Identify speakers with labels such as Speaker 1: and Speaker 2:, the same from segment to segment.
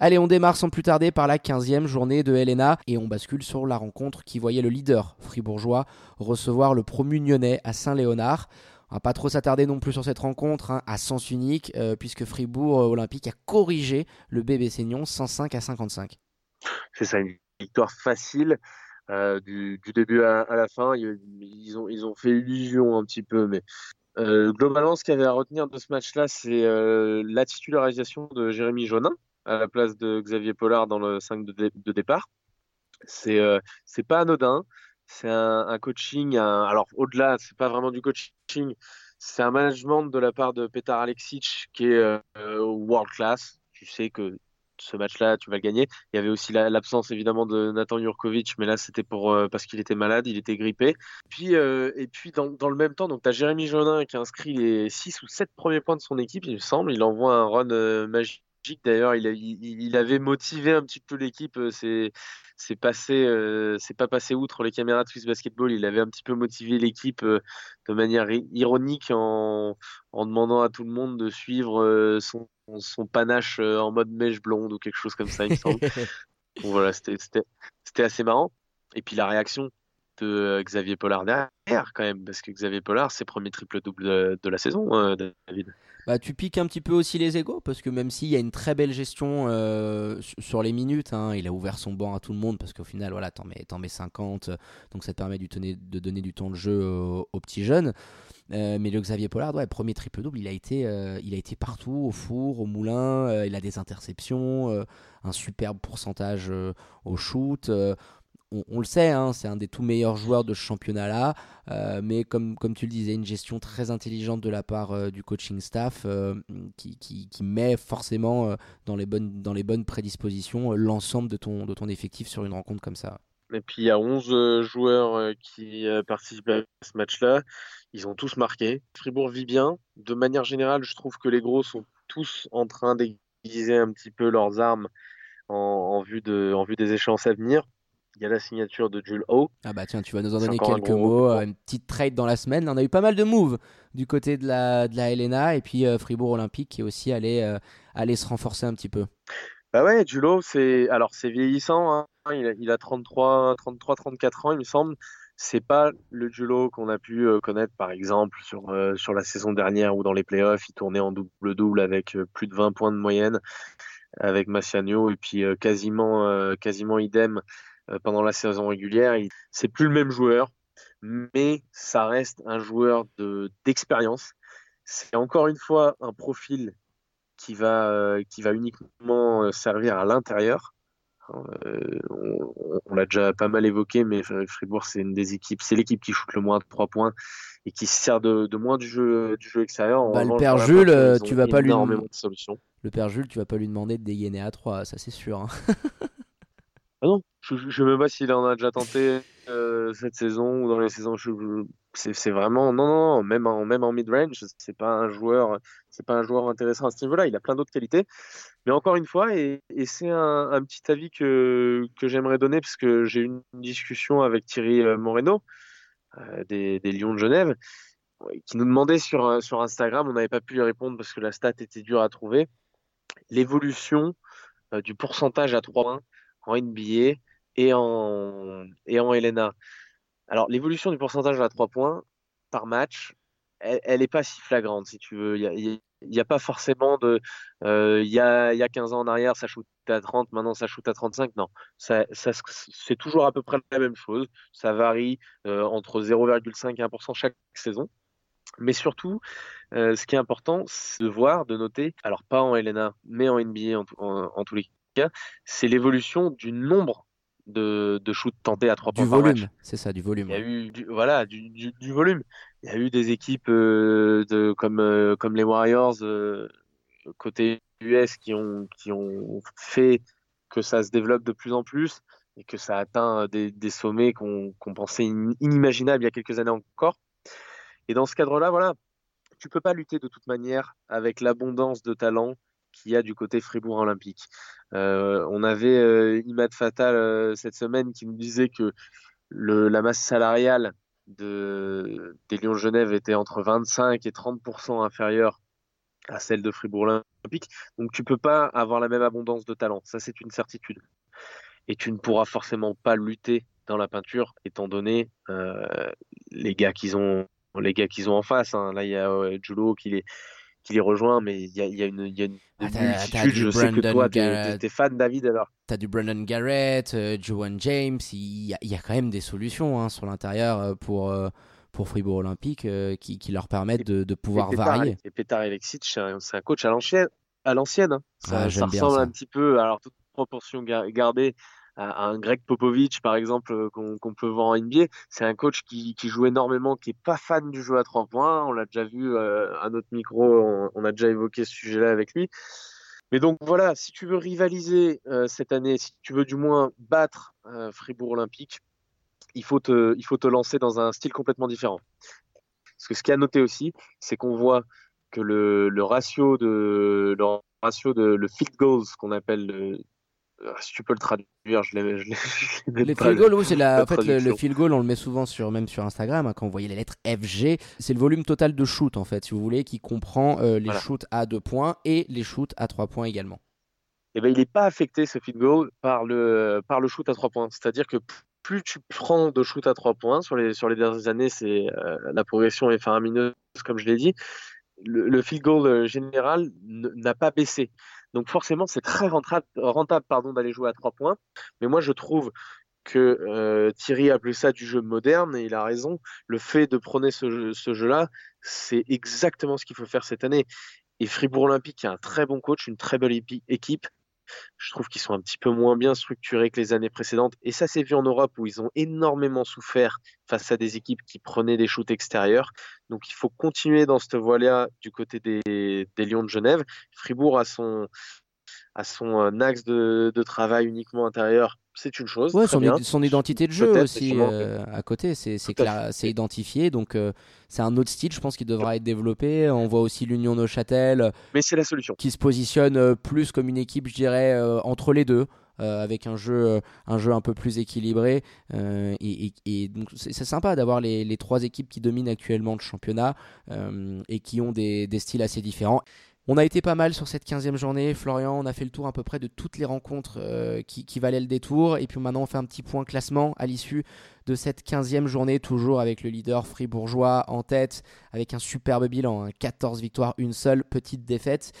Speaker 1: Allez, on démarre sans plus tarder par la 15e journée de Helena et on bascule sur la rencontre qui voyait le leader fribourgeois recevoir le promu nyonnais à Saint-Léonard. On va pas trop s'attarder non plus sur cette rencontre hein, à sens unique, euh, puisque Fribourg euh, Olympique a corrigé le bébé Seignon 105 à 55.
Speaker 2: C'est ça, une victoire facile euh, du, début à, la fin. Ils, ont, ils ont fait illusion un petit peu, mais globalement, ce qu'il y avait à retenir de ce match-là, c'est la titularisation de Jérémy Jonin à la place de Xavier Pollard dans le 5 de, départ. C'est c'est pas anodin c'est un, coaching. alors au-delà, c'est pas vraiment du coaching, c'est un management de la part de Petar Alexic qui est euh, world class. Tu sais que ce match-là, tu vas le gagner. Il y avait aussi l'absence évidemment de Nathan Jurkovic, mais là c'était pour euh, parce qu'il était malade, il était grippé. Puis euh, et puis dans, dans, le même temps, donc tu as Jérémy Jonin qui inscrit les 6 ou 7 premiers points de son équipe, il me semble. Il envoie un run magique D'ailleurs, il, il, avait motivé un petit peu l'équipe. C'est c'est passé, euh, c'est pas passé outre les caméras de Swiss Basketball. Il avait un petit peu motivé l'équipe euh, de manière ironique en, en, demandant à tout le monde de suivre euh, son, son, panache en mode mèche blonde ou quelque chose comme ça, il me semble. voilà, c'était assez marrant. Et puis la réaction de Xavier Pollard derrière, quand même, parce que Xavier Pollard, c'est premier triple-double de, de, la saison, David.
Speaker 1: Bah, tu piques un petit peu aussi les égaux parce que même s'il y a une très belle gestion euh, sur les minutes, hein, il a ouvert son banc à tout le monde parce qu'au final, voilà, t'en mets, mets 50, donc ça te permet de, donner du temps de jeu aux, petits jeunes. Euh, mais le Xavier Pollard, premier triple-double, il, a été, euh, il a été partout, au four, au moulin, il a des interceptions, un superbe pourcentage au shoot on, le sait, hein, c'est un des tout meilleurs joueurs de ce championnat-là, euh, mais comme, tu le disais, une gestion très intelligente de la part euh, du coaching staff euh, qui, met forcément dans, les bonnes, prédispositions l'ensemble de ton, effectif sur une rencontre comme ça.
Speaker 2: Et puis il y a 11 joueurs qui participent à ce match-là, ils ont tous marqué. Fribourg vit bien. De manière générale, je trouve que les gros sont tous en train d'aiguiser un petit peu leurs armes en vue des échéances à venir il y a la signature de Jules O.
Speaker 1: Ah bah tiens, tu vas nous en donner quelques mots. Une petite trade dans la semaine. On a eu pas mal de moves du côté de la, de la Helena et puis euh, Fribourg Olympique qui est aussi allé, euh, se renforcer un petit peu.
Speaker 2: Bah ouais, Jules c'est alors c'est vieillissant. Hein. Il, a, 33, 33, 34 ans, il me semble. C'est pas le Julo qu'on a pu euh, connaître par exemple sur, sur la saison dernière ou dans les playoffs. Il tournait en double-double avec plus de 20 points de moyenne avec Massiano et puis quasiment, quasiment idem euh, pendant la saison régulière. C'est plus le même joueur, mais ça reste un joueur d'expérience. c'est encore une fois un profil qui va, euh, qui va uniquement euh, servir à l'intérieur. on, l'a déjà pas mal évoqué, mais Fribourg, c'est une des équipes, c'est l'équipe qui shoot le moins de 3 points et qui se sert de, moins du jeu, du jeu extérieur.
Speaker 1: Bah, le père Jules, tu vas pas lui Le père Jules, tu vas pas lui demander de dégainer à 3, ça c'est sûr. Hein.
Speaker 2: ah non, je ne sais pas s'il en a déjà tenté euh, cette saison ou dans les saisons. C'est vraiment non, non, même en même en mid range, c'est pas un joueur, c'est pas un joueur intéressant à ce niveau-là. Il a plein d'autres qualités, mais encore une fois, et, c'est un, petit avis que que j'aimerais donner parce que j'ai eu une discussion avec Thierry euh, Moreno euh, des, des Lions de Genève qui nous demandait sur sur Instagram, on n'avait pas pu lui répondre parce que la stat était dure à trouver, l'évolution du pourcentage à 3 points en NBA et en, et en Helena. Alors, l'évolution du pourcentage à 3 points par match, elle n'est pas si flagrante, si tu veux. Il n'y a, pas forcément de. Euh, il, y a, y a 15 ans en arrière, ça shoot à 30, maintenant ça shoot à 35. Non, ça, c'est toujours à peu près la même chose. Ça varie euh, entre 0,5 et 1% chaque saison. Mais surtout, euh, ce qui est important, c'est de voir, de noter, alors pas en Helena, mais en NBA en, en tous les cas, c'est l'évolution du nombre de, de shoot tentés à 3 points.
Speaker 1: Du volume, c'est ça, du volume.
Speaker 2: Il y a eu du, voilà, du, du, volume. Il y a eu des équipes euh, de, comme, euh, comme les Warriors euh, côté US qui ont, qui ont fait que ça se développe de plus en plus et que ça atteint des, des sommets qu'on pensait inimaginables il y a quelques années encore. Et dans ce cadre-là, voilà, tu peux pas lutter de toute manière avec l'abondance de talent qu'il y a du côté Fribourg Olympique. Euh, on avait euh, Imad Fatal euh, cette semaine qui nous disait que la masse salariale de, des Lions de Genève était entre 25 et 30 inférieure à celle de Fribourg Olympique. Donc tu peux pas avoir la même abondance de talent, ça c'est une certitude. Et tu ne pourras forcément pas lutter dans la peinture, étant donné les gars qu'ils ont, les gars qu'ils ont en face. Hein. Là, il y a euh, Julo qui les, qui les rejoint, mais il y a, y a, une, y a une ah, multitude. Je sais que toi, tu es, fan, David, alors.
Speaker 1: Tu as du Brandon Garrett, euh, Joan James. Il y, a, y, a, quand même des solutions hein, sur l'intérieur euh, pour, euh, pour Fribourg Olympique euh, qui, qui, leur permettent de, de pouvoir
Speaker 2: et
Speaker 1: varier.
Speaker 2: Et Petar Alexic, c'est un, un, coach à l'ancienne. À l'ancienne, hein. ça, ah, ça ressemble ça. un petit peu, alors toute proportion gardée, un Greg Popovich, par exemple, euh, qu'on peut voir en NBA. C'est un coach qui, joue énormément, qui est pas fan du jeu à trois points. On l'a déjà vu euh, à notre micro, on, a déjà évoqué ce sujet-là avec lui. Mais donc voilà, si tu veux rivaliser euh, cette année, si tu veux du moins battre Fribourg Olympique, il faut, te, il faut te lancer dans un style complètement différent. Parce que ce qui a noté aussi, c'est qu'on voit que le, ratio de le ratio de le field goals qu'on appelle le, si tu peux le traduire, je l'ai.
Speaker 1: Les field goals, oui, c'est la, en fait, le, le, field goal, on le met souvent sur, même sur Instagram, hein, quand vous voyez les lettres FG, c'est le volume total de shoot, en fait, si vous voulez, qui comprend euh, les voilà. shoots à 2 points et les shoots à 3 points également.
Speaker 2: Et eh ben, il n'est pas affecté, ce field goal, par le, par le shoot à 3 points. C'est-à-dire que plus tu prends de shoot à 3 points, sur les, sur les dernières années, c'est euh, la progression est faramineuse, comme je l'ai dit, le, le field goal euh, général n'a pas baissé. Donc forcément, c'est très rentable, rentable pardon, d'aller jouer à trois points. Mais moi, je trouve que euh, Thierry a appelé ça du jeu moderne et il a raison. Le fait de prôner ce, ce jeu-là, c'est exactement ce qu'il faut faire cette année. Et Fribourg Olympique a un très bon coach, une très belle équipe. Je trouve qu'ils sont un petit peu moins bien structurés que les années précédentes. Et ça s'est vu en Europe où ils ont énormément souffert face à des équipes qui prenaient des shoots extérieurs. Donc il faut continuer dans cette voie-là du côté des, des Lions de Genève. Fribourg a son, à son euh, axe de, de, travail uniquement intérieur, c'est une chose.
Speaker 1: Ouais, son, son, identité de jeu aussi euh, à côté, c'est c'est identifié. Donc euh, c'est un autre style, je pense, qui devra être développé. On voit aussi l'Union Neuchâtel.
Speaker 2: Mais c'est la solution.
Speaker 1: Qui se positionne plus comme une équipe, je dirais, euh, entre les deux. Euh, avec un jeu, un jeu un peu plus équilibré. et, et, c'est sympa d'avoir les, les, trois équipes qui dominent actuellement le championnat et qui ont des, des styles assez différents. On a été pas mal sur cette 15e journée, Florian. On a fait le tour à peu près de toutes les rencontres euh, qui, valaient le détour. Et puis maintenant, on fait un petit point classement à l'issue de cette 15e journée, toujours avec le leader fribourgeois en tête, avec un superbe bilan hein, 14 victoires, une seule petite défaite.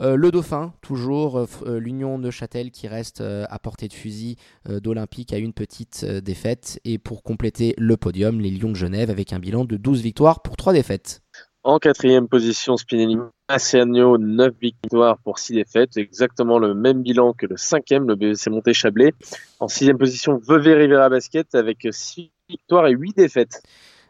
Speaker 1: Euh, le Dauphin, toujours, euh, l'Union Neuchâtel qui reste à portée de fusil d'Olympique à une petite défaite. Et pour compléter le podium, les Lions de Genève avec un bilan de 12 victoires pour 3 défaites.
Speaker 2: En quatrième position, Spinelli Massiano, 9 victoires pour 6 défaites, exactement le même bilan que le cinquième, le BVC Monté Chablais. En sixième position, Vevey Rivera Basket avec 6 victoires et 8 défaites.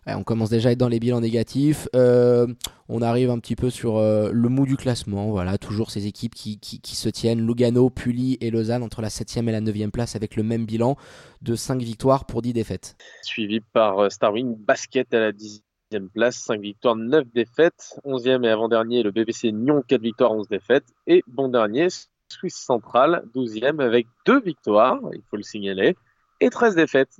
Speaker 1: Ouais, on commence déjà à être dans les bilans négatifs. Euh, on arrive un petit peu sur euh, le mou du classement. Voilà, toujours ces équipes qui, qui, qui, se tiennent. Lugano, Pully et Lausanne entre la 7e et la 9e place avec le même bilan de 5 victoires pour 10 défaites.
Speaker 2: Suivi par euh, Starwing Basket à la 10e place, 5 victoires, 9 défaites. 11e et avant-dernier, le BBC Nyon, 4 victoires, 11 défaites. Et bon dernier, Suisse Centrale, 12e avec 2 victoires, il faut le signaler, et 13 défaites.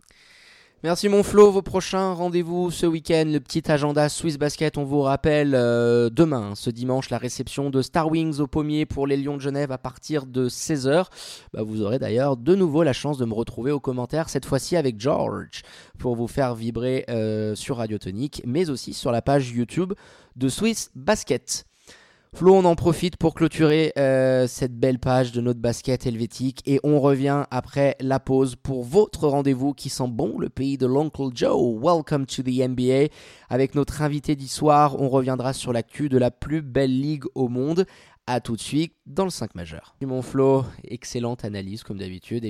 Speaker 1: Merci mon Flo, vos prochains rendez-vous ce week-end, le petit agenda Swiss Basket, on vous rappelle euh, demain, ce dimanche, la réception de Star Wings au pommier pour les Lions de Genève à partir de 16h. Bah, vous aurez d'ailleurs de nouveau la chance de me retrouver aux commentaires, cette fois-ci avec George, pour vous faire vibrer euh, sur Radio Tonique, mais aussi sur la page YouTube de Swiss Basket. Flo, on en profite pour clôturer euh, cette belle page de notre basket helvétique et on revient après la pause pour votre rendez-vous qui sent bon le pays de l'Uncle Joe. Welcome to the NBA. Avec notre invité d'histoire, on reviendra sur l'actu de la plus belle ligue au monde. À tout de suite dans le 5 majeur. Mon Flo, excellente analyse comme d'habitude